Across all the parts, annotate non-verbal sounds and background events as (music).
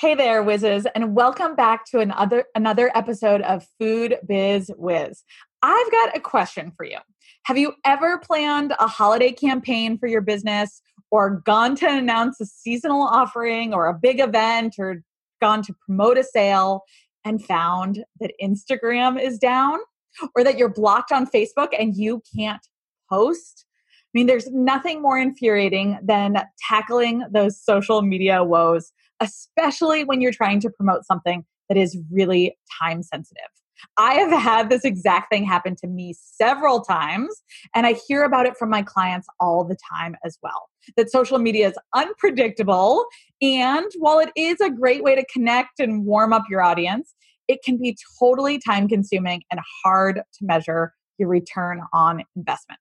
Hey there, whizzes, and welcome back to another another episode of Food Biz Wiz. I've got a question for you. Have you ever planned a holiday campaign for your business or gone to announce a seasonal offering or a big event or gone to promote a sale and found that Instagram is down or that you're blocked on Facebook and you can't post? I mean, there's nothing more infuriating than tackling those social media woes especially when you're trying to promote something that is really time sensitive. I have had this exact thing happen to me several times, and I hear about it from my clients all the time as well. That social media is unpredictable, and while it is a great way to connect and warm up your audience, it can be totally time consuming and hard to measure your return on investment.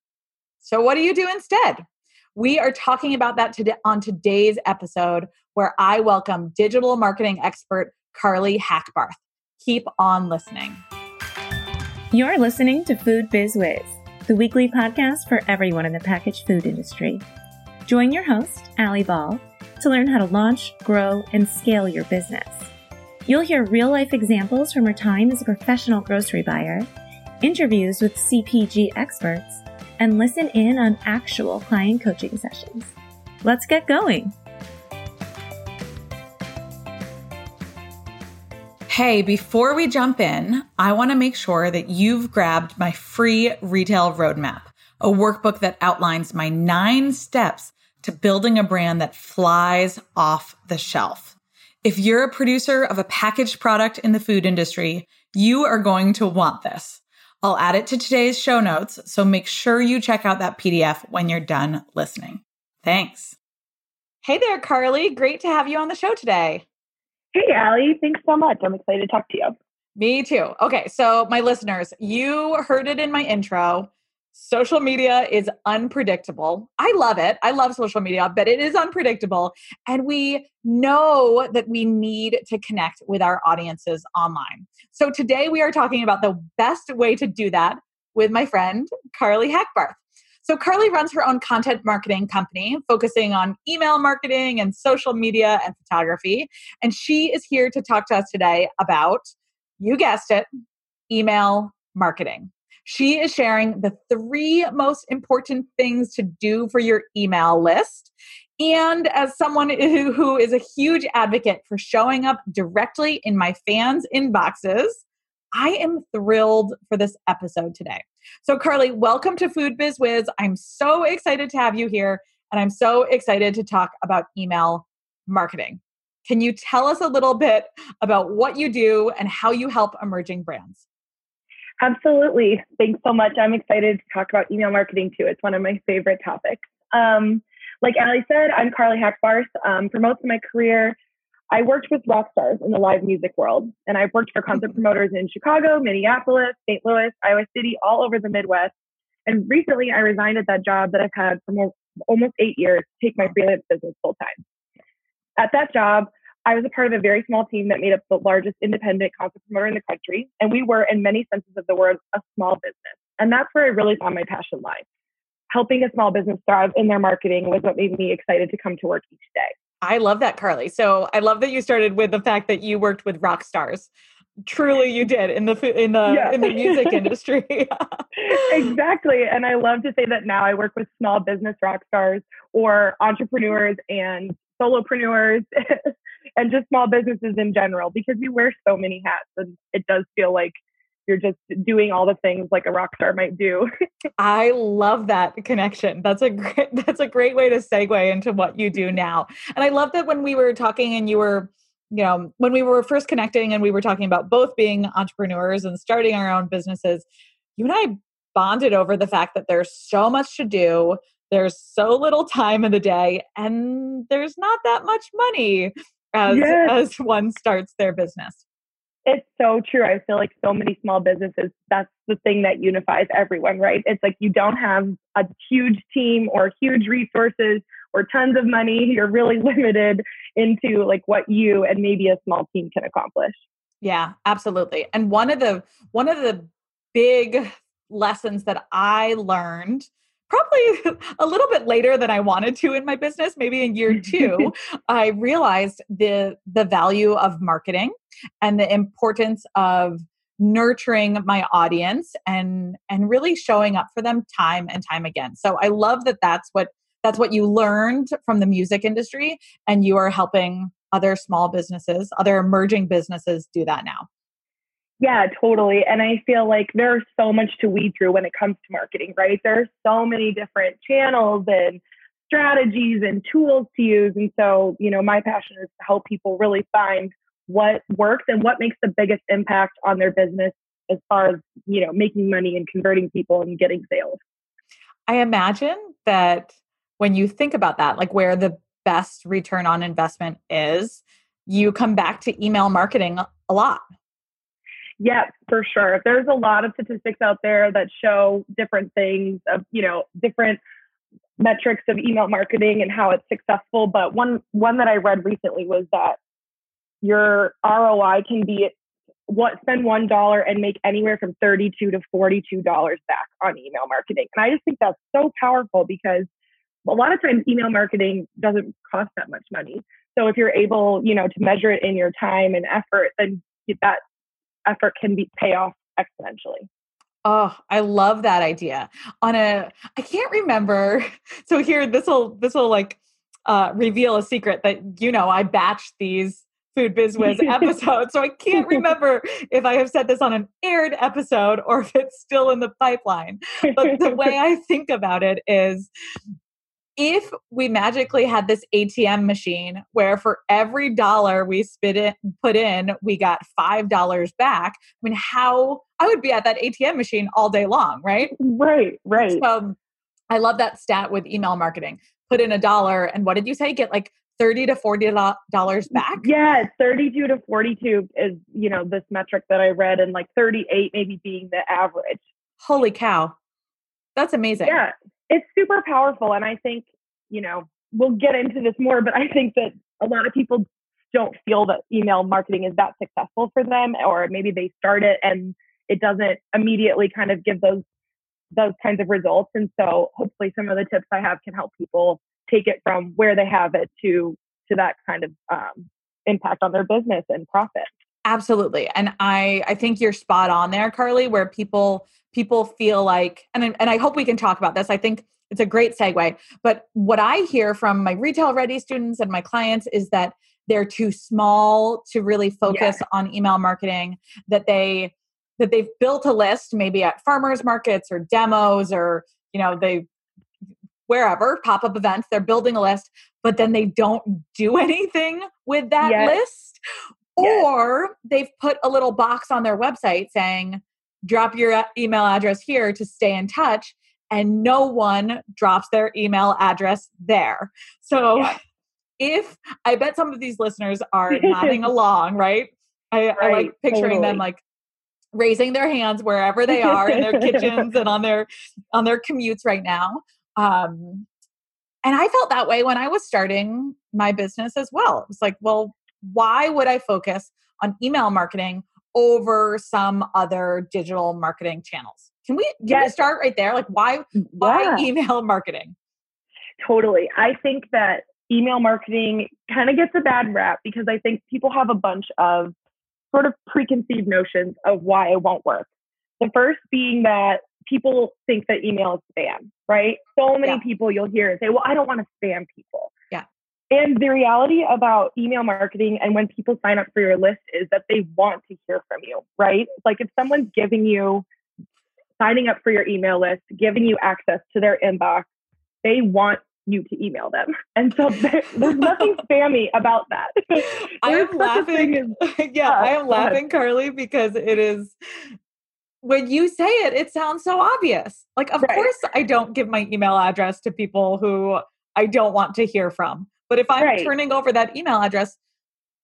So, what do you do instead? We are talking about that today on today's episode, where I welcome digital marketing expert Carly Hackbarth. Keep on listening. You're listening to Food Biz Wiz, the weekly podcast for everyone in the packaged food industry. Join your host, Ali Bahl, to learn how to launch, grow, and scale your business. You'll hear real life examples from her time as a professional grocery buyer, interviews with CPG experts, and listen in on actual client coaching sessions. Let's get going. Hey, before we jump in, I want to make sure that you've grabbed my free retail roadmap, a workbook that outlines my nine steps to building a brand that flies off the shelf. If you're a producer of a packaged product in the food industry, you are going to want this. I'll add it to today's show notes, so make sure you check out that PDF when you're done listening. Thanks. Hey there, Carly. Great to have you on the show today. Hey, Ali. Thanks so much. I'm excited to talk to you. Me too. Okay, so my listeners, you heard it in my intro. Social media is unpredictable. I love it. I love social media, but it is unpredictable. And we know that we need to connect with our audiences online. So today we are talking about the best way to do that with my friend, Carly Hackbarth. So Carly runs her own content marketing company focusing on email marketing and social media and photography. And she is here to talk to us today about, you guessed it, email marketing. She is sharing the three most important things to do for your email list. And as someone who is a huge advocate for showing up directly in my fans' inboxes, I am thrilled for this episode today. So, Carly, welcome to Food Biz Wiz. I'm so excited to have you here, and I'm so excited to talk about email marketing. Can you tell us a little bit about what you do and how you help emerging brands? Absolutely. Thanks so much. I'm excited to talk about email marketing too. It's one of my favorite topics. Um, like Ali said, I'm Carly Hackbarth. Um, for most of my career, I worked with rock stars in the live music world, and I've worked for concert promoters in Chicago, Minneapolis, St. Louis, Iowa City, all over the Midwest. And recently, I resigned at that job that I've had for almost eight years to take my freelance business full time. At that job, I was a part of a very small team that made up the largest independent concert promoter in the country, and we were, in many senses of the word, a small business. And that's where I really found my passion lie. Helping a small business thrive in their marketing was what made me excited to come to work each day. I love that, Carly. So I love that you started with the fact that you worked with rock stars. Truly, you did in the in the yeah. in the music (laughs) industry. exactly, and I love to say that now I work with small business rock stars or entrepreneurs and solopreneurs (laughs) and just small businesses in general because we wear so many hats and it does feel like you're just doing all the things like a rock star might do. (laughs) I love that connection. That's a great (laughs) that's a great way to segue into what you do now. And I love that when we were talking and you were you know, when we were first connecting and we were talking about both being entrepreneurs and starting our own businesses, you and I bonded over the fact that there's so much to do, there's so little time in the day, and there's not that much money as yes. as one starts their business. It's so true. I feel like so many small businesses, that's the thing that unifies everyone, right? It's like you don't have a huge team or huge resources or tons of money. You're really (laughs) limited into like what you and maybe a small team can accomplish. Yeah, absolutely. And one of the one of the big lessons that I learned probably (laughs) a little bit later than I wanted to in my business, maybe in year (laughs) two, I realized the the value of marketing and the importance of nurturing my audience and and really showing up for them time and time again. So I love that that's what that's what you learned from the music industry and you are helping other small businesses, other emerging businesses do that now. Yeah, totally. And I feel like there's so much to weed through when it comes to marketing, right? There's so many different channels and strategies and tools to use. And so, you know, my passion is to help people really find what works and what makes the biggest impact on their business as far as, you know, making money and converting people and getting sales. I imagine that when you think about that, like where the best return on investment is, you come back to email marketing a lot. Yeah, for sure. There's a lot of statistics out there that show different things of, you know, different metrics of email marketing and how it's successful. But one one that I read recently was that your ROI can be what spend one dollar and make anywhere from 32 to 42 dollars back on email marketing. And I just think that's so powerful because a lot of times email marketing doesn't cost that much money. So if you're able, you know, to measure it in your time and effort, then get that effort can be pay off exponentially. Oh, I love that idea. On a I can't remember. (laughs) So here this will this will like uh reveal a secret that you know I batched these food biz wiz (laughs) episodes. So I can't remember if I have said this on an aired episode or if it's still in the pipeline. But the way I think about it is if we magically had this ATM machine where for every dollar we spit it put in, we got five dollars back, I mean, how I would be at that ATM machine all day long, right? Right, right. So I love that stat with email marketing. Put in a dollar, and what did you say? Get like thirty to forty dollars back. Yeah, thirty-two to forty-two is you know this metric that I read, and like thirty-eight maybe being the average. Holy cow, that's amazing. Yeah, it's super powerful. And I think, you know, we'll get into this more, but I think that a lot of people don't feel that email marketing is that successful for them, or maybe they start it and it doesn't immediately kind of give those those kinds of results. And so hopefully some of the tips I have can help people take it from where they have it to to that kind of um, impact on their business and profit. Absolutely. And I I think you're spot on there, Carly, where people people feel like and and I hope we can talk about this. I think it's a great segue. But what I hear from my retail ready students and my clients is that they're too small to really focus yeah. on email marketing, that they that they've built a list maybe at farmers markets or demos or you know they wherever pop-up events they're building a list but then they don't do (laughs) anything with that yes. list. Or they've put a little box on their website saying drop your email address here to stay in touch and no one drops their email address there. So yeah. if i bet some of these listeners are (laughs) nodding along right? I, right, I like picturing totally. them like raising their hands wherever they are in their (laughs) kitchens and on their on their commutes right now. Um and i felt that way when i was starting my business as well. It was like well why would i focus on email marketing over some other digital marketing channels. Can we can yes. we start right there? Like why mm, why yeah. email (laughs) marketing? Totally. I think that email marketing kind of gets a bad rap because I think people have a bunch of sort of preconceived notions of why it won't work. The first being that people think that email is spam, right? So many yeah. people you'll hear say, "Well, I don't want to spam people." And the reality about email marketing and when people sign up for your list is that they want to hear from you, right? Like if someone's giving you, signing up for your email list, giving you access to their inbox, they want you to email them. (laughs) And so there, there's nothing (laughs) spammy about that. (laughs) I am laughing. As, yeah, uh, I am laughing, Carly, because it is when you say it, it sounds so obvious. Like, of right. course, I don't give my email address to people who I don't want to hear from. But if I'm right. turning over that email address,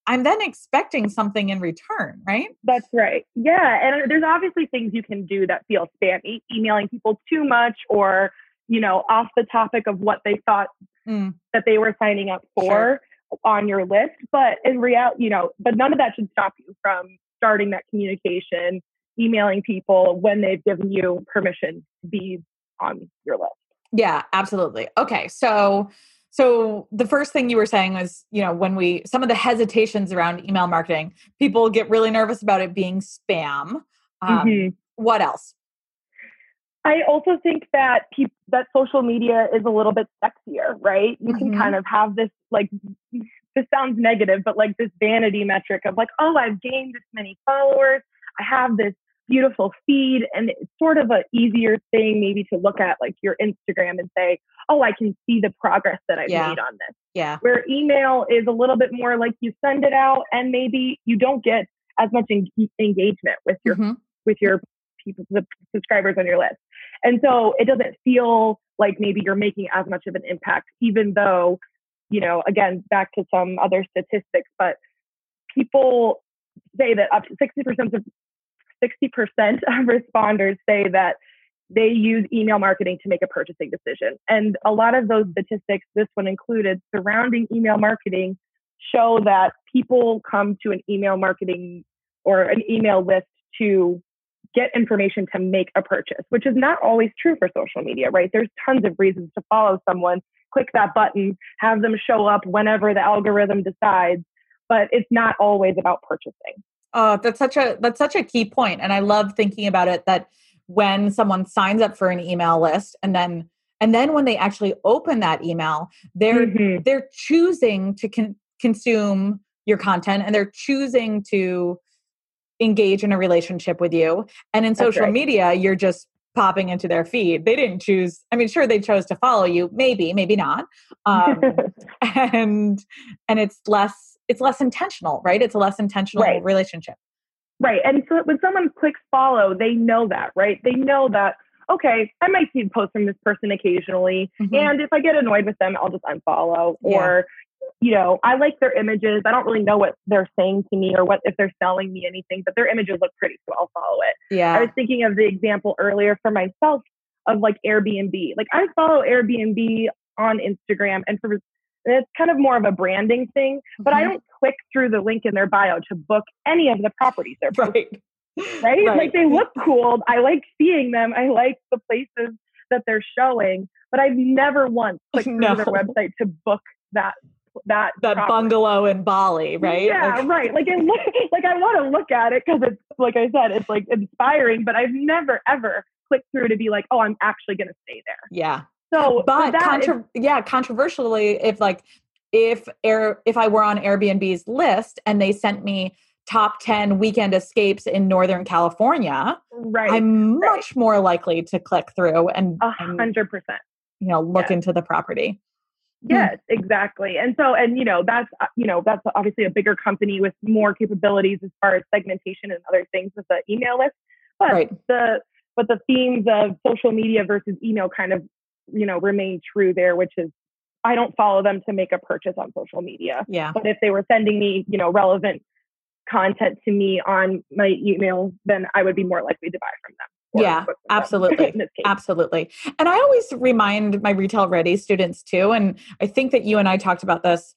I'm then expecting something in return, right? That's right. Yeah. And there's obviously things you can do that feel spammy, emailing people too much or, you know, off the topic of what they thought mm. that they were signing up for sure. on your list. But in reality, you know, but none of that should stop you from starting that communication, emailing people when they've given you permission to be on your list. Yeah, absolutely. Okay. So so the first thing you were saying was, you know, when we some of the hesitations around email marketing, people get really nervous about it being spam. Um, mm-hmm. What else? I also think that pe- that social media is a little bit sexier, right? You mm-hmm. can kind of have this like this sounds negative, but like this vanity metric of like, oh, I've gained this many followers. I have this beautiful feed, and it's sort of a easier thing maybe to look at like your Instagram and say, oh, I can see the progress that I've yeah. made on this. Yeah. Where email is a little bit more like you send it out, and maybe you don't get as much en- engagement with your mm-hmm. with your people, the subscribers on your list. And so it doesn't feel like maybe you're making as much of an impact, even though, you know, again, back to some other statistics, but people say that up to 60% of 60% of responders say that they use email marketing to make a purchasing decision. And a lot of those statistics, this one included, surrounding email marketing show that people come to an email marketing or an email list to get information to make a purchase, which is not always true for social media, right? There's tons of reasons to follow someone, click that button, have them show up whenever the algorithm decides, but it's not always about purchasing. Oh, that's such a that's such a key point and I love thinking about it that when someone signs up for an email list and then and then when they actually open that email, they're mm-hmm. they're choosing to con- consume your content and they're choosing to engage in a relationship with you. And in That's social right. media, you're just popping into their feed. They didn't choose, I mean, sure, they chose to follow you, maybe, maybe not. Um, (laughs) and and it's less it's less intentional, right? It's a less intentional right. relationship. Right. And so when someone clicks follow, they know that, right? They know that, okay, I might see posts from this person occasionally. Mm-hmm. And if I get annoyed with them, I'll just unfollow. Yeah. Or, you know, I like their images. I don't really know what they're saying to me or what if they're selling me anything, but their images look pretty, so I'll follow it. Yeah. I was thinking of the example earlier for myself of like Airbnb. Like I follow Airbnb on Instagram and for it's kind of more of a branding thing, but mm-hmm. I don't click through the link in their bio to book any of the properties they're posting. Right. right. (laughs) Right? Like they look cool. I like seeing them. I like the places that they're showing, but I've never once (laughs) clicked no. through their website to book that that that property. bungalow in Bali, right? Yeah, like, right. Like it look, (laughs) like I want to look at it because it's like I said, it's like inspiring. But I've never ever clicked through to be like, oh, I'm actually going to stay there. Yeah. So, but contra- is- yeah, controversially, if like if air if I were on Airbnb's list and they sent me top 10 weekend escapes in northern california right i'm right. much more likely to click through and a hundred percent you know look yes. into the property Hmm. Yes, exactly. And so, and you know, that's uh, you know, that's obviously a bigger company with more capabilities as far as segmentation and other things with the email list. But right. the but the themes of social media versus email kind of you know remain true there, which is I don't follow them to make a purchase on social media. Yeah. But if they were sending me you know relevant content to me on my email, then I would be more likely to buy from them yeah (laughs) absolutely absolutely and i always remind my retail ready students too and i think that you and i talked about this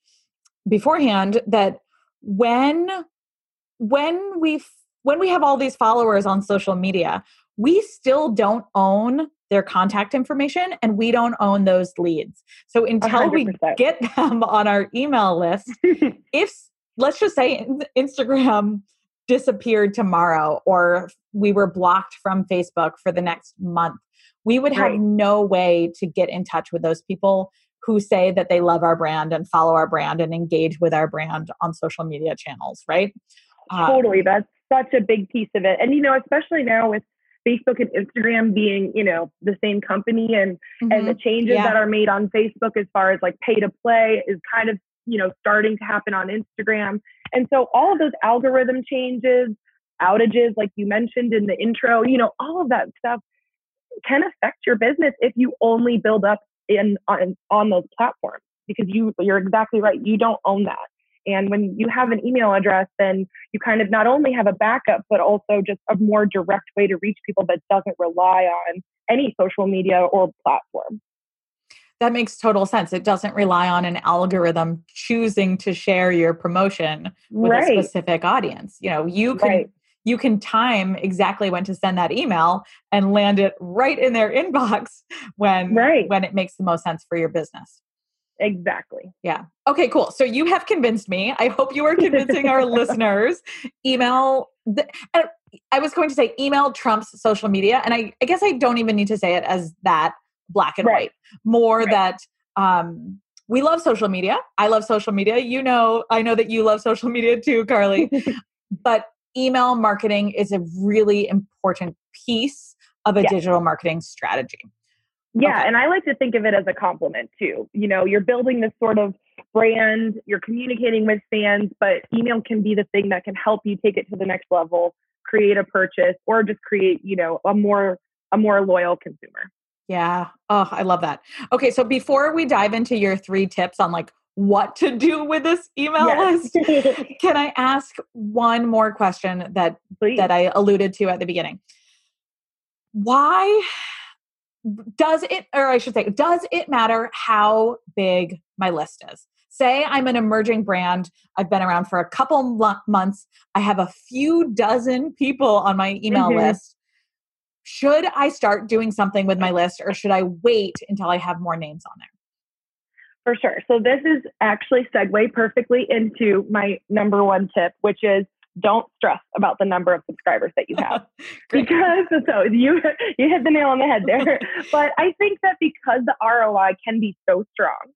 beforehand that when when we when we have all these followers on social media we still don't own their contact information and we don't own those leads so until 100%. we get (laughs) them on our email list (laughs) if let's just say instagram disappeared tomorrow or we were blocked from Facebook for the next month, we would have right. no way to get in touch with those people who say that they love our brand and follow our brand and engage with our brand on social media channels, right? Uh, totally. That's such a big piece of it. And, you know, especially now with Facebook and Instagram being, you know, the same company and mm-hmm. and the changes yeah. that are made on Facebook as far as like pay to play is kind of, you know, starting to happen on Instagram. And so all of those algorithm changes, outages, like you mentioned in the intro, you know, all of that stuff can affect your business if you only build up in on, on those platforms because you you're exactly right. You don't own that. And when you have an email address, then you kind of not only have a backup, but also just a more direct way to reach people that doesn't rely on any social media or platform that makes total sense. It doesn't rely on an algorithm choosing to share your promotion with right. a specific audience. You know, you can right. you can time exactly when to send that email and land it right in their (laughs) inbox when right. when it makes the most sense for your business. Exactly. Yeah. Okay, cool. So you have convinced me. I hope you are convincing our (laughs) listeners. Email the, I was going to say email trumps social media and I, I guess I don't even need to say it as that black and right. white. More right. that um we love social media. I love social media. You know, I know that you love social media too, Carly. (laughs) but email marketing is a really important piece of a digital marketing strategy. Yeah, okay. and I like to think of it as a compliment too. You know, you're building this sort of brand, you're communicating with fans, but email can be the thing that can help you take it to the next level, create a purchase, or just create, you know, a more a more loyal consumer. Yeah. Oh, I love that. Okay, so before we dive into your three tips on like what to do with this email yes. list, (laughs) can I ask one more question that Please. that I alluded to at the beginning? Why does it or I should say does it matter how big my list is? Say I'm an emerging brand, I've been around for a couple months, I have a few dozen people on my email mm-hmm. list should I start doing something with my list or should I wait until I have more names on there? For sure. So this is actually segue perfectly into my number one tip, which is don't stress about the number of subscribers that you (laughs) have (laughs) because (laughs) so you you hit the nail on the head there but i think that because the roi can be so strong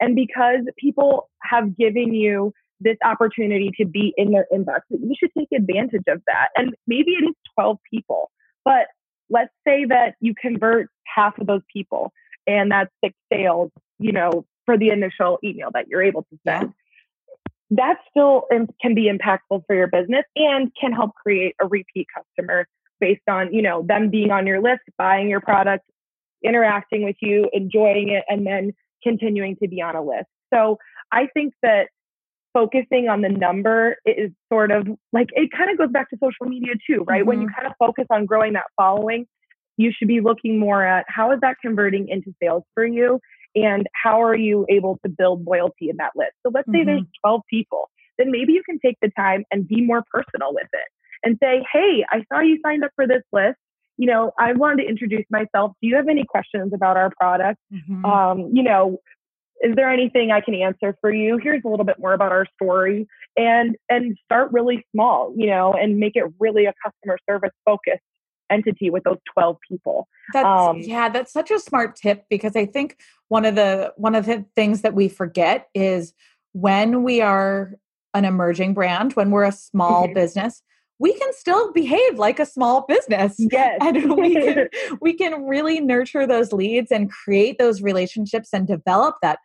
and because people have given you this opportunity to be in their inbox you should take advantage of that and maybe it is 12 people but let's say that you convert half of those people and that's six sales, you know, for the initial email that you're able to send. Yeah. That still can be impactful for your business and can help create a repeat customer based on, you know, them being on your list, buying your product, interacting with you, enjoying it, and then continuing to be on a list. So I think that focusing on the number is sort of like it kind of goes back to social media too, right? Mm-hmm. When you mm-hmm. kind of focus on growing that following, you should be looking more at how is that converting into sales for you and how are you able to build loyalty in that list. So let's mm-hmm. say there's mm-hmm. 12 people, then maybe you can take the time and be more personal with it and say, "Hey, I saw you signed up for this list. You know, I wanted to introduce myself. Do you have any questions about our product? Mm-hmm. Um, you know, is there anything I can answer for you? Here's a little bit more about our story and and start really small, you know, and make it really a customer service focused entity with those 12 people. That's, um, yeah, that's such a smart tip because I think one of the one of the things that we forget is when we are an emerging brand, when we're a small mm-hmm. business, we can still behave like a small business. Yes. And (laughs) we can we can really nurture those leads and create those relationships and develop that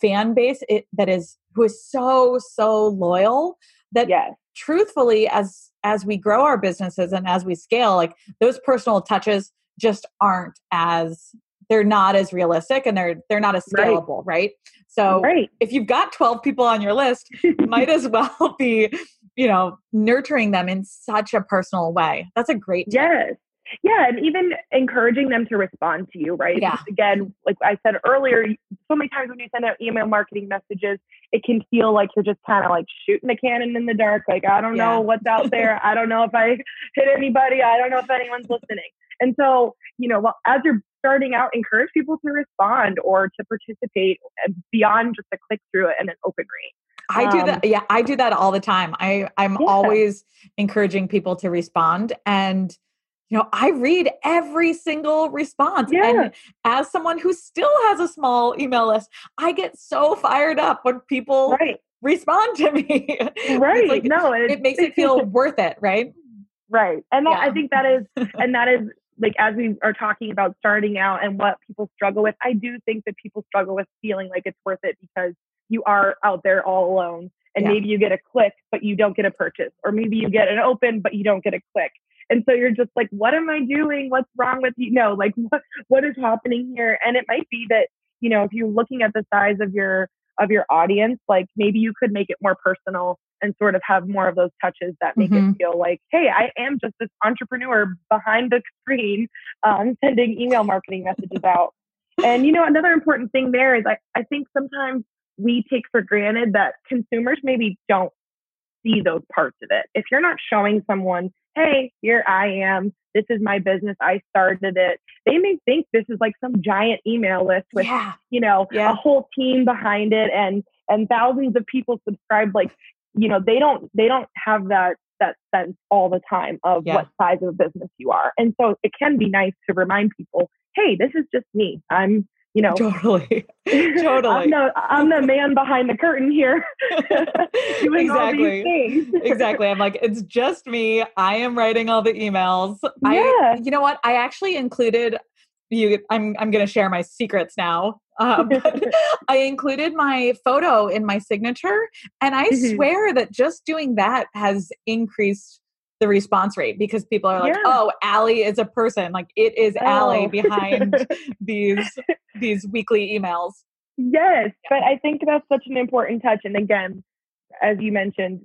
fan base it, that is who is so so loyal that yes. Truthfully as as we grow our businesses and as we scale like those personal touches just aren't as they're not as realistic and they're they're not as scalable right, right? so right. if you've got 12 people on your list might as (laughs) well be you know nurturing them in such a personal way that's a great tip. yes yeah, and even encouraging them to respond to you, right? Yeah. Again, like I said earlier, so many times when you send out email marketing messages, it can feel like you're just kind of like shooting a cannon in the dark. Like, I don't yeah. know what's out there. (laughs) I don't know if I hit anybody. I don't know if anyone's listening. And so, you know, well, as you're starting out, encourage people to respond or to participate beyond just a click through it and an open rate. I do that. Um, yeah, I do that all the time. I I'm yeah. always encouraging people to respond and you know, I read every single response. Yeah. And as someone who still has a small email list, I get so fired up when people right. respond to (laughs) me. Right. like, no, it, it makes it (laughs) feel worth it, right? Right. And yeah. I think that is, and that is like, as we are talking about starting out and what people struggle with, I do think that people struggle with feeling like it's worth it because you are out there all alone and yeah. maybe you get a click, but you don't get a purchase, or maybe you get an open, but you don't get a click. And so you're just like, what am I doing? What's wrong with you? No, like what what is happening here? And it might be that, you know, if you're looking at the size of your of your audience, like maybe you could make it more personal and sort of have more of those touches that make mm-hmm. it feel like, hey, I am just this entrepreneur behind the screen um, sending email marketing messages out. And you know, another important thing there is I, I think sometimes we take for granted that consumers maybe don't see those parts of it. If you're not showing someone, hey, here I am, this is my business, I started it, they may think this is like some giant email list with, yeah. you know, Yeah. a whole team behind it and and thousands of people subscribed. Like, you know, they don't they don't have that that sense all the time of Yeah. what size of a business you are. And so it can be nice to remind people, hey, this is just me. I'm, you know, Totally. (laughs) Totally. I'm the I'm the man behind the curtain here (laughs) (laughs) doing all exactly. exactly. I'm like, it's just me. I am writing all the emails. Yeah. I, you know what? I actually included you. I'm I'm going to share my secrets now. Uh, I included my photo in my signature, and I Mhm. swear that just doing that has increased the response rate because people are like, Yeah. "Oh, Ali is a person. Like it is Ali Oh. behind (laughs) these these weekly emails." Yes, but I think that's such an important touch. And again, as you mentioned,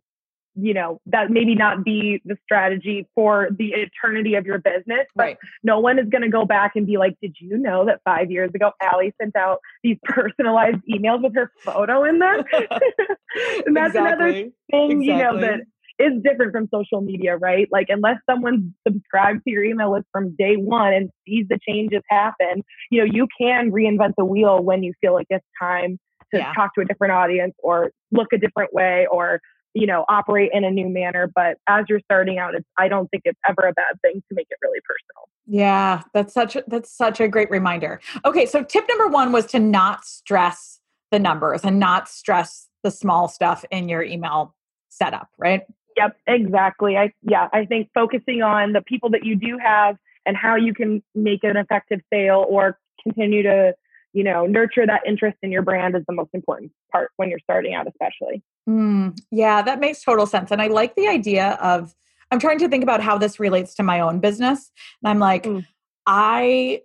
you know, that maybe not be the strategy for the eternity of your business, but Right. no one is going to go back and be like, did you know that five years ago, Ali sent out these (laughs) personalized emails with her photo in them? (laughs) and that's another exactly. thing, you know, that is different from social media, right? Like, unless someone subscribes to your email list from day one and sees the changes happen, you know, you can reinvent the wheel when you feel like it's time to Yeah. talk to a different audience or look a different way or, you know, operate in a new manner. But as you're starting out, it's, I don't think it's ever a bad thing to make it really personal. Yeah, that's such a, that's such a great reminder. Okay, so tip number 1 was to not stress the numbers and not stress the small stuff in your email setup, right? Yep, exactly. I yeah, I think focusing on the people that you do have and how you can make an effective sale or continue to, you know, nurture that interest in your brand is the most important part when you're starting out, especially. Mm, yeah, that makes total sense. And I like the idea of, I'm trying to think about how this relates to my own business. And I'm like, Mm. I,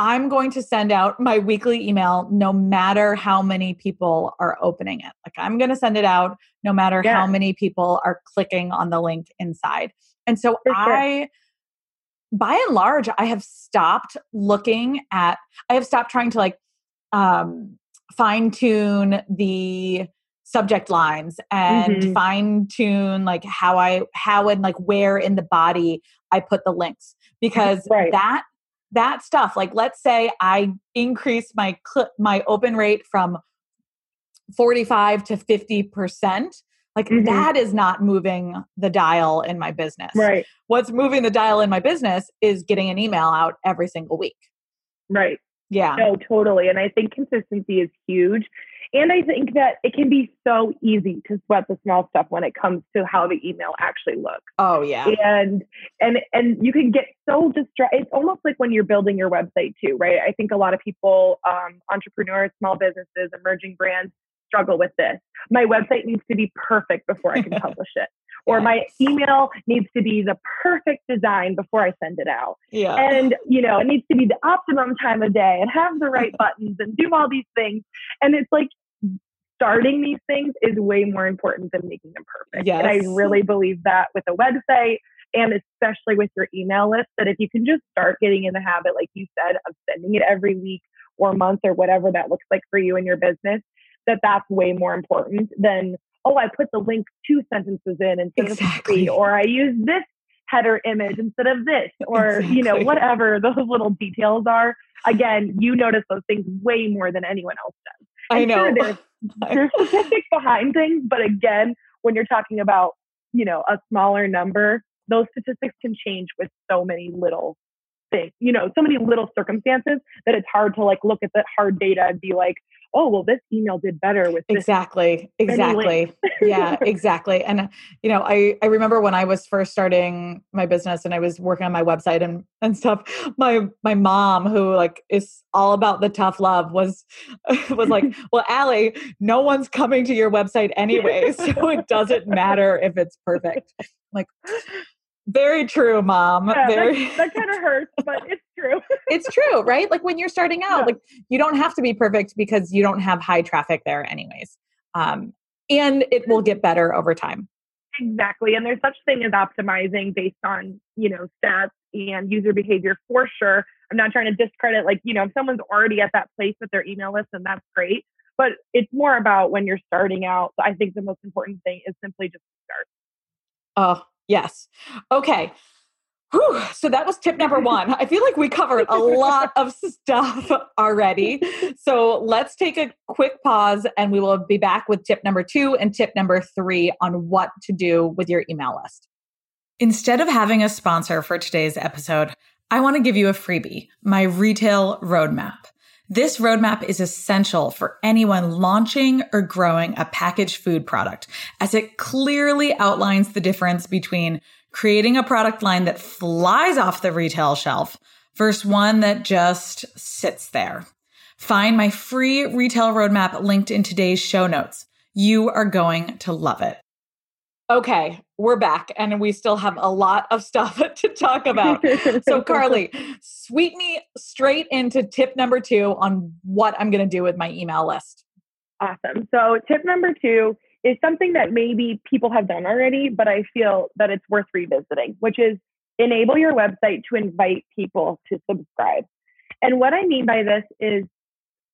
I'm going to send out my weekly email no matter how many people are opening it. Like I'm going to send it out no matter how many people are clicking on the link inside. And so sure. I, by and large, I have stopped looking at, I have stopped trying to like um, fine tune the subject lines and Mhm. fine tune like how I, how and like where in the body I put the links (laughs) because Right. that, that stuff, like let's say I increase my cl- my open rate from 45 to 50%, like Mhm. that is not moving the dial in my business Right, what's moving the dial in my business is getting an email out every single week. right. Yeah. No, totally. And I think consistency is huge. And I think that it can be so easy to sweat the small stuff when it comes to how the email actually looks. Oh yeah. and and and you can get so distracted it's almost like when you're building your website too right i think a lot of people um, entrepreneurs small businesses emerging brands struggle with this. My website needs to be perfect before i can (laughs) publish it. Or my email needs to be the perfect design before i send it out. Yeah. and you know it needs to be the optimum time of day and have the right (laughs) buttons and do all these things. And it's like starting these things is way more important than making them perfect. And i really believe that with a website and especially with your email list that if you can just start getting in the habit like you said of sending it every week or month or whatever that looks like for you and your business that that's way more important than oh i put the link two sentences in instead of three or i use this header image instead of this or you know whatever those little details are. Again you notice those things way more than anyone else does. I know. sure, there's, (laughs) there's statistics behind things but again when you're talking about you know a smaller number those statistics can change with so many little things you know so many little circumstances that it's hard to like look at the hard data and be like oh well this email did better with this exactly. Exactly. yeah, exactly. And you know, I I remember when I was first starting my business and I was working on my website and and stuff. My my mom, who like is all about the tough love, was (laughs) was like, (laughs) "Well, Ali, no one's coming to your website anyway, (laughs) so it doesn't matter if it's perfect." I'm like, very true, mom. Yeah, very. that, that kind of hurts but it's true it's true, right? Like when you're starting out, Yeah. like you don't have to be perfect because you don't have high traffic there, anyways. Um, and it will get better over time. Exactly. And there's such thing as optimizing based on, you know, stats and user behavior for sure. I'm not trying to discredit like, you know, if someone's already at that place with their email list, and that's great. but it's more about when you're starting out. I think the most important thing is simply just start. Oh, yes. Okay. Whew. So that was tip number (laughs) one. I feel like we covered a lot of stuff already. So let's take a quick pause and we will be back with tip number two and tip number three on what to do with your email list. Instead of having a sponsor for today's episode, I want to give you a freebie my retail roadmap. This roadmap is essential for anyone launching or growing a packaged food product, as it clearly outlines the difference between creating a product line that flies off the retail shelf versus one that just sits there. Find my free retail roadmap linked in today's show notes. You are going to love it. Okay, we're back and we still have a lot of stuff (laughs) to talk about. so, Carly, (laughs) sweep me straight into tip number two on what I'm going to do with my email list. Awesome. So, tip number two is something that maybe people have done already, but I feel that it's worth revisiting, which is enable your website to invite people to subscribe. And what I mean by this is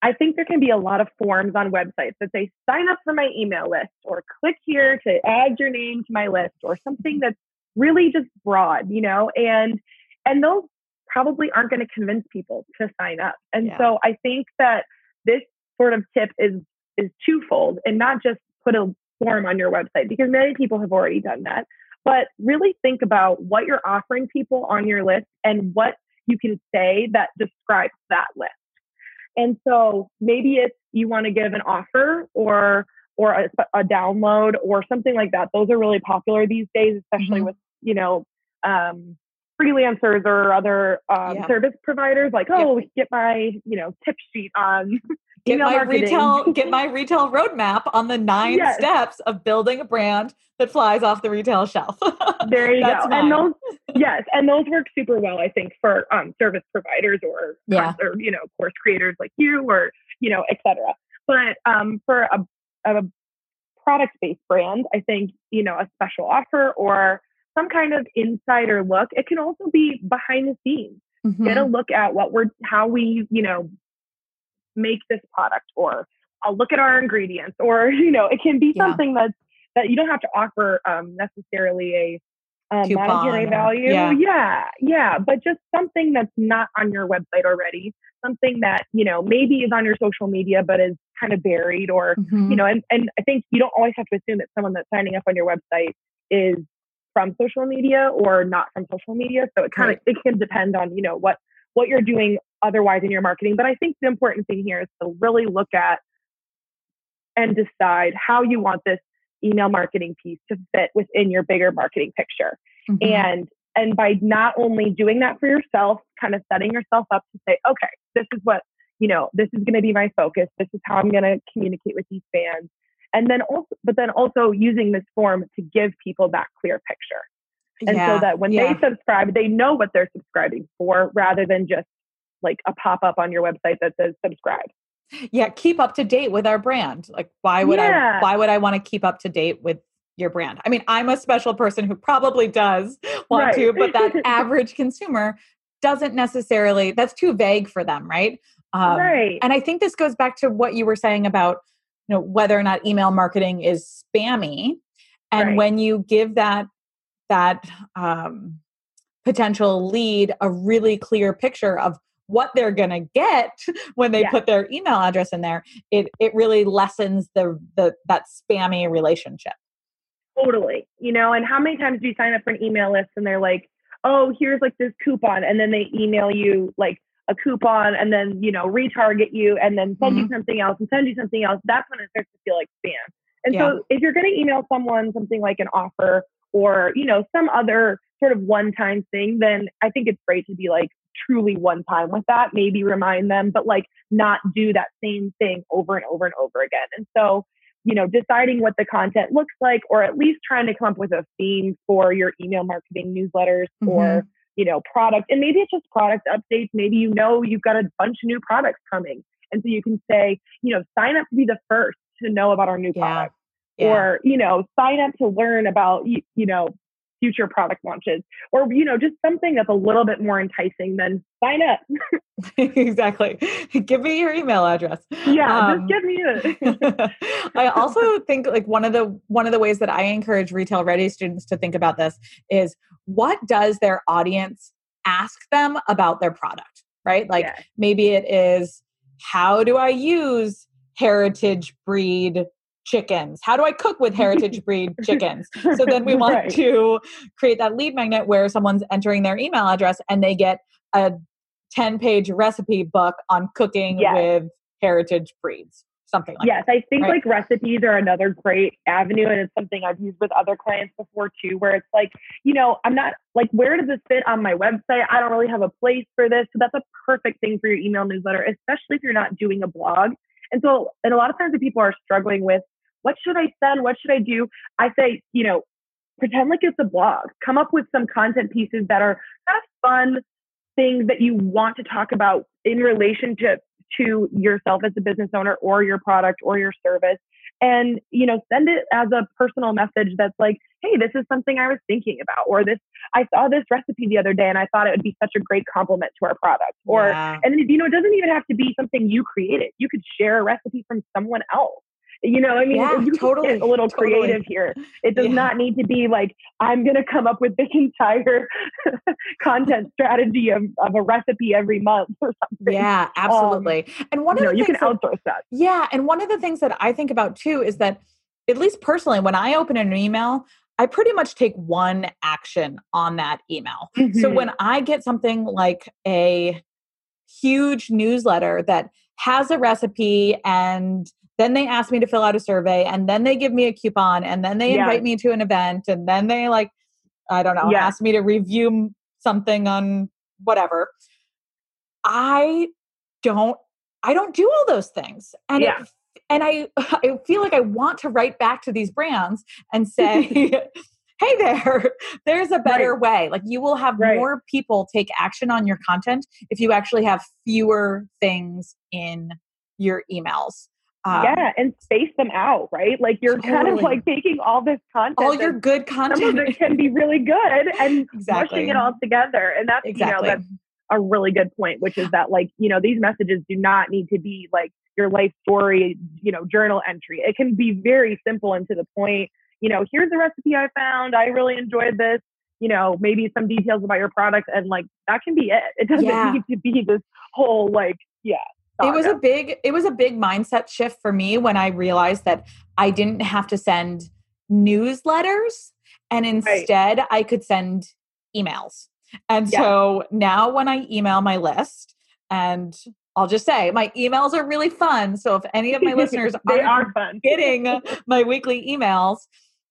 I think there can be a lot of forms on websites that say sign up for my email list or click here to add your name to my list or something that's really just broad, you know, and and those probably aren't going to convince people to sign up. And yeah. so I think that this sort of tip is is twofold and not just put a form on your website because many people have already done that. But really think about what you're offering people on your list and what you can say that describes that list. And so maybe it's you want to give an offer or or a, a, download or something like that. Those are really popular these days, especially mm-hmm. with you know um, freelancers or other um, yeah. service providers. Like, oh, yep. get my you know tip sheet on (laughs) get my marketing. retail (laughs) get my retail roadmap on the nine yes. steps of building a brand that flies off the retail shelf. (laughs) there you go. Mine. And those yes, and those work super well, I think, for um, service providers or yeah. or you know course creators like you or you know etc. But um, for a, a product based brand, I think you know a special offer or some kind of insider look. It can also be behind the scenes. Mm-hmm. Get a look at what we're how we you know make this product or I'll look at our ingredients or (laughs) you know it can be yeah. something that's that you don't have to offer um, necessarily a um, monetary value yeah. yeah yeah but just something that's not on your website already something that you know maybe is on your social media but is kind of buried or mm-hmm. you know and, and i think you don't always have to assume that someone that's signing up on your website is from social media or not from social media so it kind right. of it can depend on you know what what you're doing otherwise in your marketing. But I think the important thing here is to really look at and decide how you want this email marketing piece to fit within your bigger marketing picture. Mm-hmm. And and by not only doing that for yourself, kind of setting yourself up to say, okay, this is what, you know, this is going to be my focus. This is how I'm going to communicate with these fans. And then also, but then also using this form to give people that clear picture. And yeah, so that when yeah. they subscribe, they know what they're subscribing for rather than just like a pop up on your website that says subscribe. Yeah, keep up to date with our brand. Like why would yeah. I why would I want to keep up to date with your brand? I mean, I'm a special person who probably does want right. to, but that (laughs) average consumer doesn't necessarily that's too vague for them, right? Um, right. And I think this goes back to what you were saying about you know whether or not email marketing is spammy and right. when you give that that um, potential lead a really clear picture of what they're going to get (laughs) when they yeah. put their email address in there it it really lessens the the that spammy relationship totally you know and how many times do you sign up for an email list and they're like oh here's like this coupon and then they email you like a coupon and then you know retarget you and then send mm-hmm. you something else and send you something else that's when it starts to feel like spam and yeah. so if you're going to email someone something like an offer or you know some other sort of one time thing then i think it's great to be like truly one time with that maybe remind them but like not do that same thing over and over and over again and so you know deciding what the content looks like or at least trying to come up with a theme for your email marketing newsletters mm-hmm. or you know product and maybe it's just product updates maybe you know you've got a bunch of new products coming and so you can say you know sign up to be the first to know about our new yeah. product yeah. or you know sign up to learn about you, you know future product launches or you know just something that's a little bit more enticing than sign up. Exactly. Give me your email address. Yeah um, just give me it. (laughs) I also think like one of the one of the ways that i encourage retail ready students to think about this is what does their audience ask them about their product right? Like yeah. maybe it is how do i use heritage breed chickens? How do I cook with heritage breed (laughs) chickens? So then we want right. to create that lead magnet where someone's entering their email address and they get a 10 page recipe book on cooking yes. with heritage breeds. Something like yes, that, I think right? like recipes are another great avenue, and it's something I've used with other clients before too. Where it's like, you know, I'm not like, where does this fit on my website? I don't really have a place for this, so that's a perfect thing for your email newsletter, especially if you're not doing a blog. And so, and a lot of times, the people are struggling with what should I send? What should I do? I say, you know, pretend like it's a blog. Come up with some content pieces that are kind of fun things that you want to talk about in relationship to yourself as a business owner or your product or your service and you know send it as a personal message that's like hey this is something i was thinking about or this i saw this recipe the other day and i thought it would be such a great complement to our product or yeah. and you know it doesn't even have to be something you created you could share a recipe from someone else you know, I mean, yeah, you totally, get a little totally. creative here. It does yeah. not need to be like, I'm going to come up with the entire (laughs) content strategy of, of a recipe every month or something. Yeah, um, absolutely. Um, and one of you know, you can that, outsource that. Yeah. And one of the things that I think about too is that, at least personally, when I open an email, I pretty much take one action on that email. Mm-hmm. So when I get something like a huge newsletter that has a recipe and then they ask me to fill out a survey and then they give me a coupon and then they invite me to an event and then they like i don't know ask me to review something on whatever i don't i don't do all those things and yeah. it, and i (laughs) i feel like i want to write back to these brands and say (laughs) hey there (laughs) there's a better right. way like you will have right. more people take action on your content if you actually have fewer things in your emails um, yeah, and space them out, right? Like you're totally. kind of like taking all this content, all your good content, some of it can be really good, and (laughs) exactly. mushing it all together, and that's exactly. you know that's a really good point, which is that like you know these messages do not need to be like your life story, you know, journal entry. It can be very simple and to the point. You know, here's the recipe I found. I really enjoyed this. You know, maybe some details about your product, and like that can be it. It doesn't yeah. need to be this whole like yeah it was a big it was a big mindset shift for me when i realized that i didn't have to send newsletters and instead right. i could send emails and yeah. so now when i email my list and I'll just say my emails are really fun. So if any of my listeners (laughs) they are fun. getting (laughs) my weekly emails,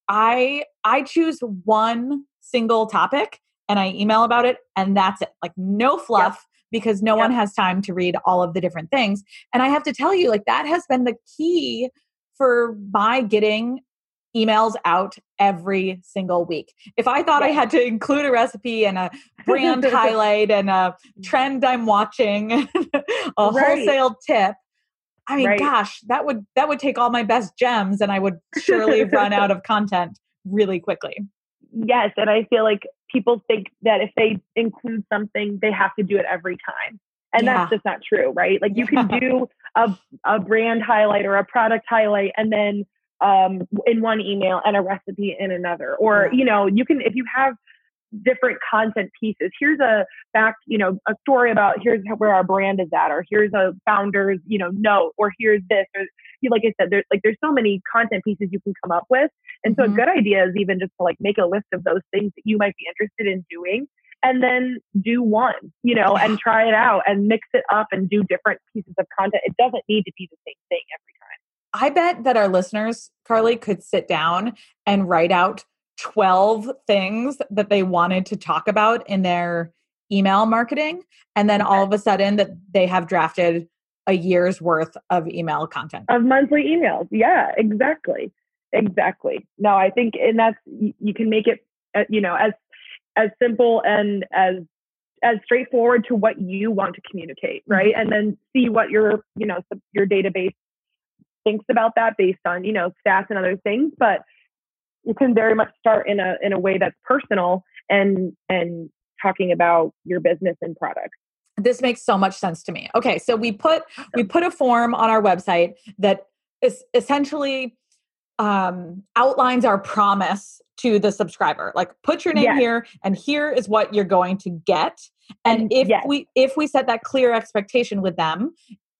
I I choose one single topic and I email about it and that's it. Like no fluff, because no yep. one has time to read all of the different things. And I have to tell you, like, that has been the key for my getting emails out every single week. If I thought I had to include a recipe and a brand (laughs) highlight and a mm. trend I'm watching, (laughs) a right. wholesale tip, I mean, right. gosh, that would that would take all my best gems and I would surely run out (laughs) of content really quickly. Yes, and I feel like people think that if they include something, they have to do it every time. And yeah. that's just not true, right? Like you can do a, a brand highlight or a product highlight and then um, in one email and a recipe in another. Or, you know, you can, if you have different content pieces. Here's a back, you know, a story about here's where our brand is at, or here's a founder's, you know, note, or here's this, or like I said, there's like there's so many content pieces you can come up with. And so mm-hmm. a good idea is even just to like make a list of those things that you might be interested in doing and then do one, you know, and (laughs) try it out and mix it up and do different pieces of content. It doesn't need to be the same thing every time. I bet that our listeners, Carly, could sit down and write out 12 things that they wanted to talk about in their email marketing. And then all of a sudden that they have drafted a year's worth of email content. Of monthly emails. Yeah, exactly. Exactly. No, I think, and that's, you can make it, uh, you know, as, as simple and as, as straightforward to what you want to communicate, right? Mm-hmm. And then see what your, you know, your database thinks about that based on, you know, stats and other things. But you can very much start in a in a way that's personal and and talking about your business and products this makes so much sense to me. Okay so we put we put a form on our website that is essentially um, outlines our promise to the subscriber. Like put your name yes. here and here is what you're going to get. And if yes. we if we set that clear expectation with them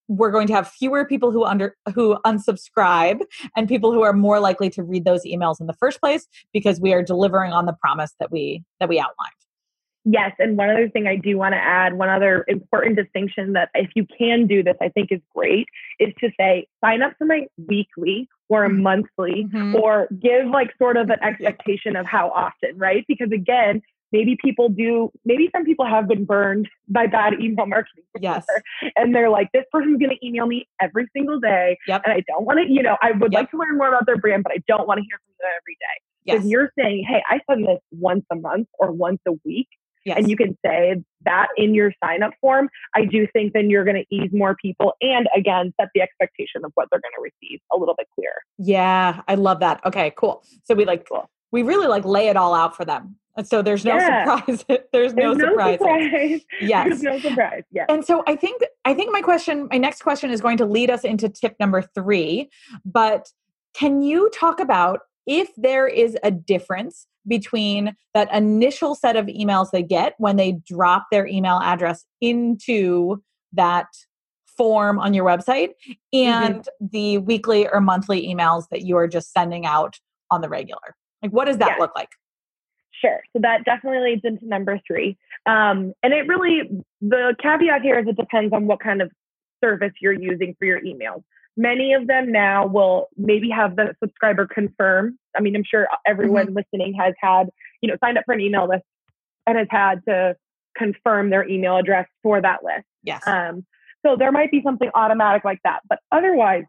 we're going to have fewer people who under who unsubscribe and people who are more likely to read those emails in the first place because we are delivering on the promise that we that we outlined yes and one other thing i do want to add one other important distinction that if you can do this i think is great is to say sign up for my weekly or mm-hmm. monthly mm-hmm. or give like sort of an (laughs) expectation of how often right because again maybe people do maybe some people have been burned (laughs) by bad email marketing yes and they're like this person's going to email me every single day yep. and i don't want to you know i would yep. like to learn more about their brand but i don't want to hear from them every day yes. if you're saying hey i send this once a month or once a week Yes. And you can say that in your sign up form. I do think then you're going to ease more people and again, set the expectation of what they're going to receive a little bit clearer. Yeah, I love that. Okay, cool. So we like, cool. we really like lay it all out for them. And so there's no yeah. surprise. (laughs) there's, no, no surprise. (laughs) Yes. There's no surprise. Yes. And so I think I think my question, my next question is going to lead us into tip number three. But can you talk about if there is a difference between that initial set of emails they get when they drop their email address into that form on your website and mm-hmm. the weekly or monthly emails that you are just sending out on the regular? Like, what does that yeah. look like? Sure. So that definitely leads into number three. Um, and it really, the caveat here is it depends on what kind of service you're using for your emails. Many of them now will maybe have the subscriber confirm. I mean, I'm sure everyone mm-hmm. listening has had, you know, signed up for an email list and has had to confirm their email address for that list. Yes. Um, so there might be something automatic like that. But otherwise,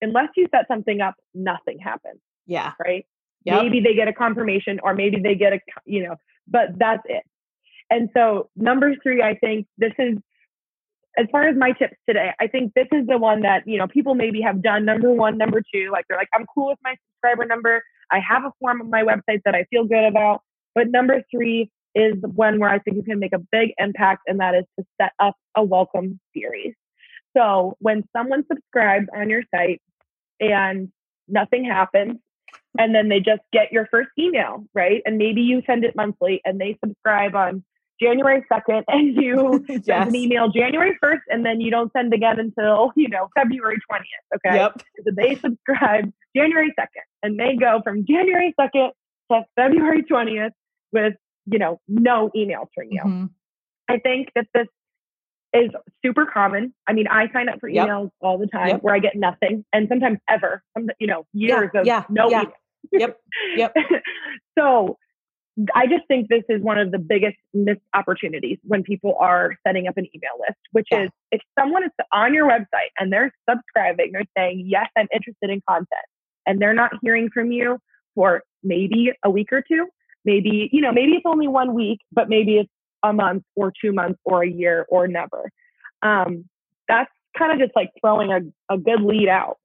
unless you set something up, nothing happens. Yeah. Right. Yep. Maybe they get a confirmation or maybe they get a, you know, but that's it. And so number three, I think this is as far as my tips today, I think this is the one that, you know, people maybe have done number one, number two, like they're like, I'm cool with my subscriber number. I have a form on my website that I feel good about. But number three is one where I think you can make a big impact, and that is to set up a welcome series. So when someone subscribes on your site and nothing happens, and then they just get your first email, right? And maybe you send it monthly and they subscribe on January 2nd and you yes. (laughs) send an email January 1st and then you don't send again until, you know, February 20th. Okay. Yep. So they subscribe January 2nd and they go from January 2nd to February 20th with, you know, no emails from you. Mm-hmm. I think that this is super common. I mean, I sign up for emails yep. all the time yep. where I get nothing and sometimes ever, you know, years yeah. of yeah. no yeah. email. Yep. Yep. (laughs) so I just think this is one of the biggest missed opportunities when people are setting up an email list, which yeah. is if someone is on your website and they're subscribing, they're saying, Yes, I'm interested in content, and they're not hearing from you for maybe a week or two, maybe, you know, maybe it's only one week, but maybe it's a month or two months or a year or never. Um, that's kind of just like throwing a, a good lead out.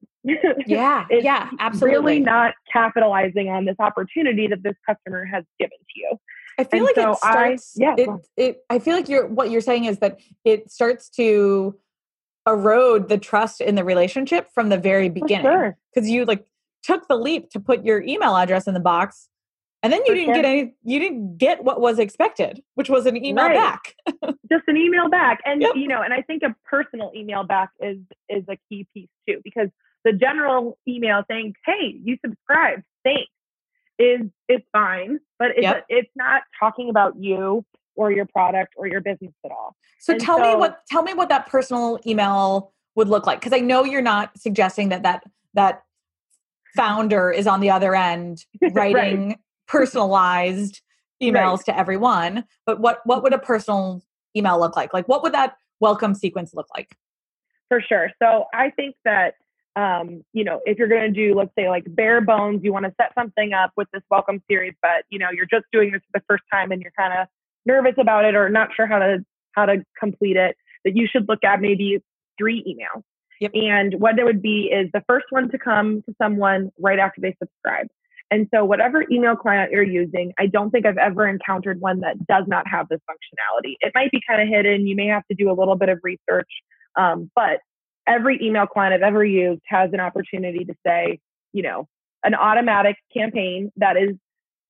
Yeah, (laughs) yeah, absolutely. Really not capitalizing on this opportunity that this customer has given to you. I feel and like so it starts. I, yeah, it, it, I feel like you're what you're saying is that it starts to erode the trust in the relationship from the very beginning because sure. you like took the leap to put your email address in the box and then you For didn't sure. get any you didn't get what was expected which was an email right. back (laughs) just an email back and yep. you know and i think a personal email back is is a key piece too because the general email saying, "Hey, you subscribed, thanks," is is fine, but it's yep. it's not talking about you or your product or your business at all. So and tell so, me what tell me what that personal email would look like because I know you're not suggesting that that that founder is on the other end (laughs) writing (laughs) right. personalized emails right. to everyone, but what what would a personal email look like? Like what would that welcome sequence look like? For sure. So I think that um, you know, if you're going to do, let's say, like bare bones, you want to set something up with this welcome series, but you know, you're just doing this for the first time and you're kind of nervous about it or not sure how to how to complete it, that you should look at maybe three emails. Yep. And what it would be is the first one to come to someone right after they subscribe. And so, whatever email client you're using, I don't think I've ever encountered one that does not have this functionality. It might be kind of hidden. You may have to do a little bit of research, um, but every email client I've ever used has an opportunity to say, you know, an automatic campaign that is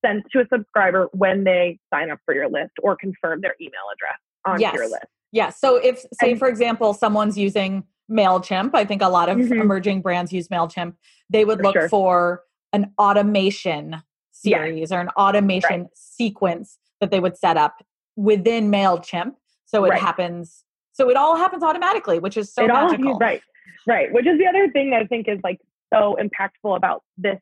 sent to a subscriber when they sign up for your list or confirm their email address on yes. your list. Yeah. So if say and, for example someone's using MailChimp, I think a lot of mm-hmm. emerging brands use MailChimp, they would for look sure. for an automation series or an automation right. sequence that they would set up within MailChimp. So it right. happens so it all happens automatically, which is so it magical. All, right. Right. Which is the other thing that I think is like so impactful about this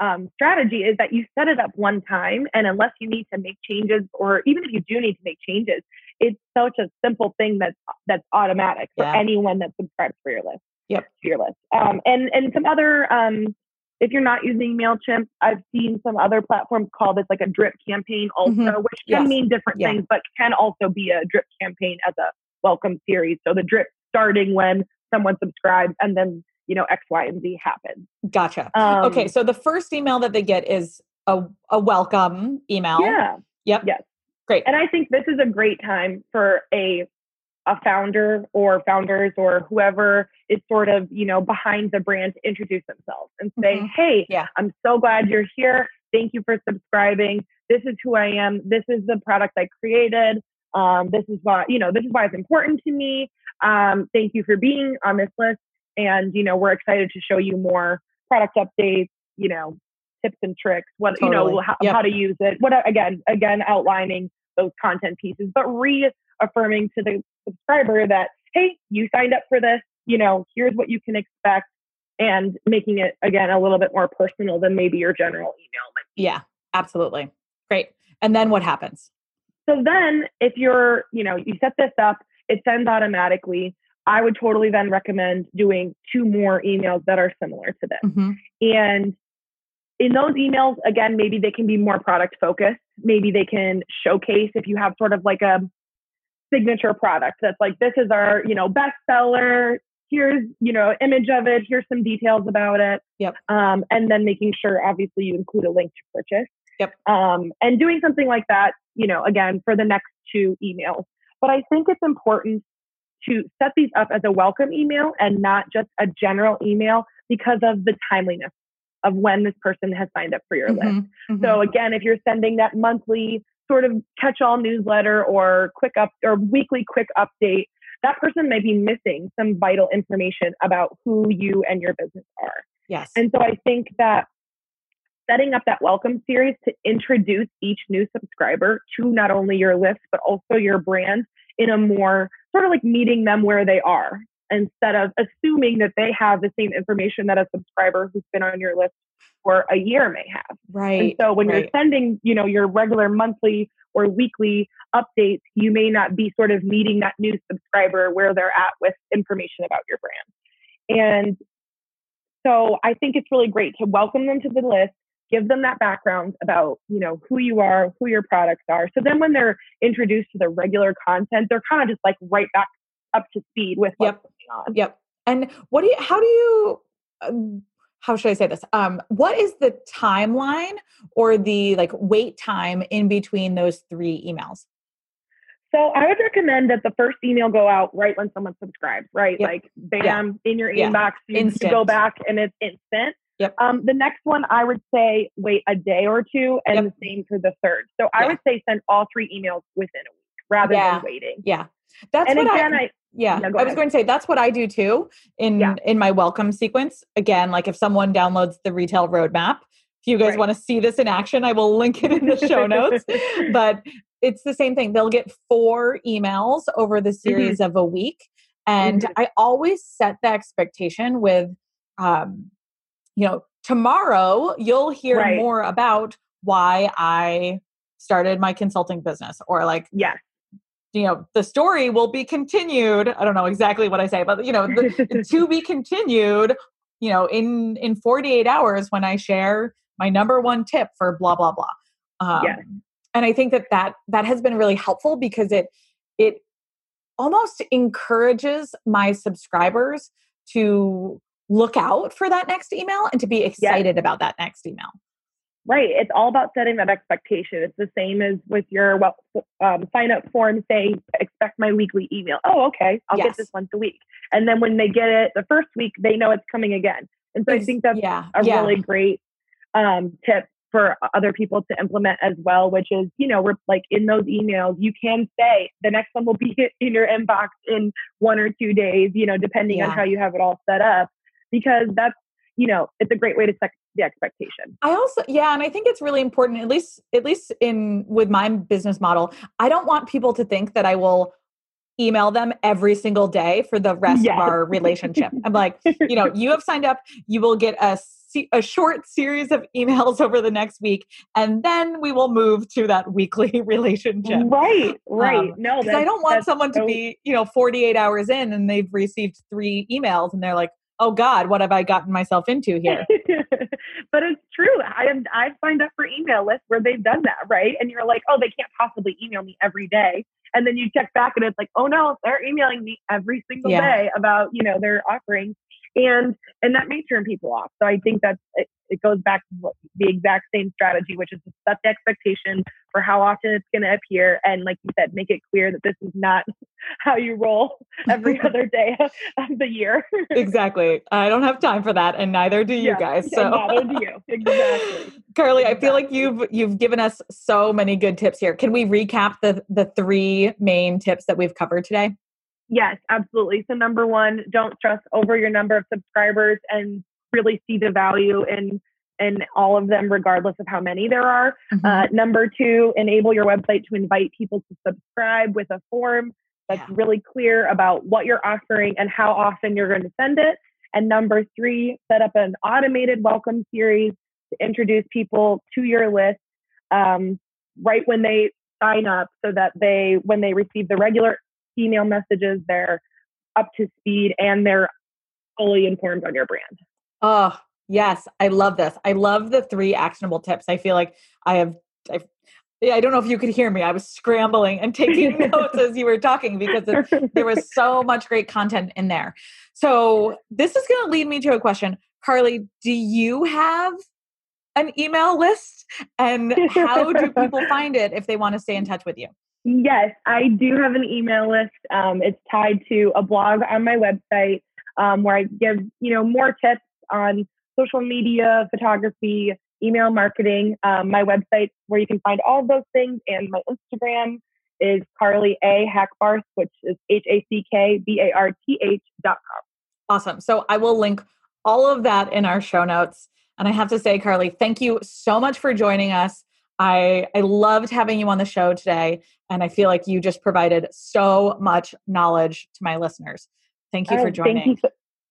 um, strategy is that you set it up one time, and unless you need to make changes, or even if you do need to make changes, it's such a simple thing that's that's automatic for yeah. anyone that subscribes for your list. Yep, to your list. Um, and and some other, um, if you're not using Mailchimp, I've seen some other platforms call this like a drip campaign also, mm-hmm. which can yes. mean different yeah. things, but can also be a drip campaign as a welcome series. So the drip starting when someone subscribes, and then you know, X, Y, and Z happen. Gotcha. Um, okay. So the first email that they get is a, a welcome email. Yeah. Yep. Yes. Great. And I think this is a great time for a a founder or founders or whoever is sort of you know behind the brand to introduce themselves and say mm-hmm. hey yeah. i'm so glad you're here thank you for subscribing this is who i am this is the product i created um, this is why you know this is why it's important to me um, thank you for being on this list and, you know, we're excited to show you more product updates, you know, tips and tricks, what, totally. you know, how, yep. how to use it. What, again, again, outlining those content pieces, but reaffirming to the subscriber that, hey, you signed up for this, you know, here's what you can expect and making it again a little bit more personal than maybe your general email. Yeah, absolutely. Great. And then what happens? So then if you're, you know, you set this up, it sends automatically. I would totally then recommend doing two more emails that are similar to this. Mm-hmm. And in those emails, again, maybe they can be more product focused. Maybe they can showcase if you have sort of like a signature product that's like, this is our, you know, bestseller. Here's, you know, image of it. Here's some details about it. Yep. Um, and then making sure, obviously, you include a link to purchase. Yep. Um, and doing something like that, you know, again, for the next two emails. But I think it's important to set these up as a welcome email and not just a general email because of the timeliness of when this person has signed up for your mm-hmm, list. Mm-hmm. So again, if you're sending that monthly sort of catch-all newsletter or quick up or weekly quick update, that person may be missing some vital information about who you and your business are. Yes. And so I think that setting up that welcome series to introduce each new subscriber to not only your list but also your brand in a more sort of like meeting them where they are instead of assuming that they have the same information that a subscriber who's been on your list for a year may have. Right. And so when right. you're sending, you know, your regular monthly or weekly updates, you may not be sort of meeting that new subscriber where they're at with information about your brand. And so I think it's really great to welcome them to the list, give them that background about you know who you are who your products are so then when they're introduced to the regular content they're kind of just like right back up to speed with what's yep. going on yep and what do you how do you um, how should i say this um what is the timeline or the like wait time in between those three emails so I would recommend that the first email go out right when someone subscribes, right? Yep. Like bam, yeah. in your yeah. inbox, you Instant. go back and it's instant. Yep. Um, the next one, I would say wait a day or two, and yep. the same for the third. So I would say send all three emails within a week rather yeah. than waiting. Yeah, that's and what again, I, I yeah, I was going to say that's what I do too in yeah. in my welcome sequence. Again, like if someone downloads the retail roadmap, if you guys right. want to see this in action, I will link it in the show notes. (laughs) but it's the same thing. They'll get four emails over the mm-hmm. series mm-hmm. of a week, and mm-hmm. I always set the expectation with um, you know, tomorrow you'll hear right. more about why I started my consulting business or like, yeah You know, the story will be continued. I don't know exactly what I say, but you know, the, (laughs) to be continued, you know, in in 48 hours when I share my number one tip for blah blah blah. Um, yes. and I think that that that has been really helpful because it it almost encourages my subscribers to look out for that next email and to be excited yes. about that next email. Right. It's all about setting that expectation. It's the same as with your well, um, sign up form saying, expect my weekly email. Oh, okay. I'll yes. get this once a week. And then when they get it the first week, they know it's coming again. And so it's, I think that's yeah, a yeah. really great um, tip for other people to implement as well, which is, you know, we're like in those emails, you can say the next one will be (laughs) in your inbox in one or two days, you know, depending yeah. on how you have it all set up, because that's you know, it's a great way to set the expectation. I also, yeah, and I think it's really important, at least, at least in with my business model. I don't want people to think that I will email them every single day for the rest yes. of our relationship. I'm like, you know, you have signed up, you will get a a short series of emails over the next week, and then we will move to that weekly (laughs) relationship. Right, right. Um, no, I don't want someone so... to be, you know, 48 hours in and they've received three emails and they're like, oh God, what have I gotten myself into (laughs) here? but it's true. I am I've signed up for email lists where they've done that, right? And you're like, oh, they can't possibly email me every day. And then you check back and it's like, oh no, they're emailing me every single yeah. day about, you know, their offerings. And and that may turn people off. So I think that's it, goes back to the exact same strategy, which is to set the expectation for how often it's going to appear. And like you said, make it clear that this is not (laughs) how you roll every (laughs) other day of the year. (laughs) exactly. I don't have time for that. And neither do you yeah, guys. So neither do you. Exactly. Carly, I feel like you've, you've given us so many good tips here. Can we recap the, the three main tips that we've covered today? Yes, absolutely. So number one, don't stress over your number of subscribers and really see the value in in all of them, regardless of how many there are. Mm-hmm. Uh, number two, enable your website to invite people to subscribe with a form that's yeah. really clear about what you're offering and how often you're going to send it. And number three, set up an automated welcome series to introduce people to your list um, right when they sign up so that they, when they receive the regular email messages, they're up to speed and they're fully informed on your brand. Oh, yes. I love this. I love the three actionable tips. I feel like I have, I've, I don't know if you could hear me. I was scrambling and taking (laughs) notes as you were talking because it, there was so much great content in there. So, this is going to lead me to a question. Carly, do you have an email list? And how do (laughs) people find it if they want to stay in touch with you? Yes, I do have an email list. Um, it's tied to a blog on my website um, where I give you know more tips on social media, photography, email marketing. Um, my website where you can find all of those things, and my Instagram is Carly A Hackbarth, which is H A C K B A R T H dot com. Awesome. So I will link all of that in our show notes. And I have to say, Carly, thank you so much for joining us. I, I loved having you on the show today, and I feel like you just provided so much knowledge to my listeners. Thank you for joining. Thank you.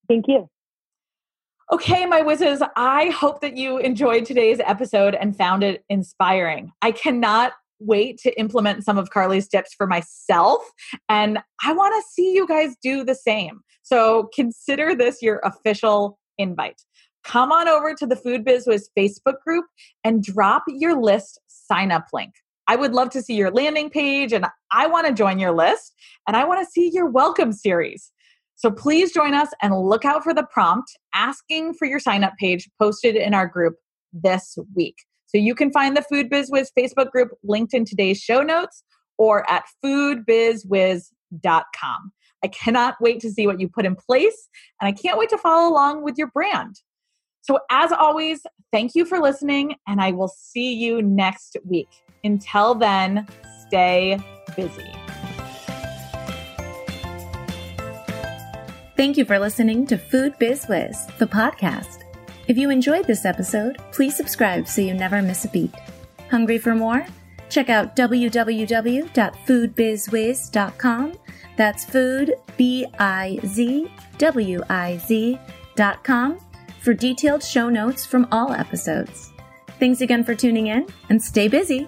Thank you. Okay, my whizzes, I hope that you enjoyed today's episode and found it inspiring. I cannot wait to implement some of Carly's tips for myself, and I want to see you guys do the same. So consider this your official invite. Come on over to the Food Biz Wiz Facebook group and drop your list sign up link. I would love to see your landing page, and I want to join your list, and I want to see your welcome series. So please join us and look out for the prompt asking for your sign up page posted in our group this week. So you can find the Food Biz Wiz Facebook group linked in today's show notes or at foodbizwiz.com. I cannot wait to see what you put in place and I can't wait to follow along with your brand. So, as always, thank you for listening, and I will see you next week. Until then, stay busy. Thank you for listening to Food Biz Wiz, the podcast. If you enjoyed this episode, please subscribe so you never miss a beat. Hungry for more? Check out www.foodbizwiz.com. That's food, B I Z W I Z.com for detailed show notes from all episodes. Thanks again for tuning in and stay busy.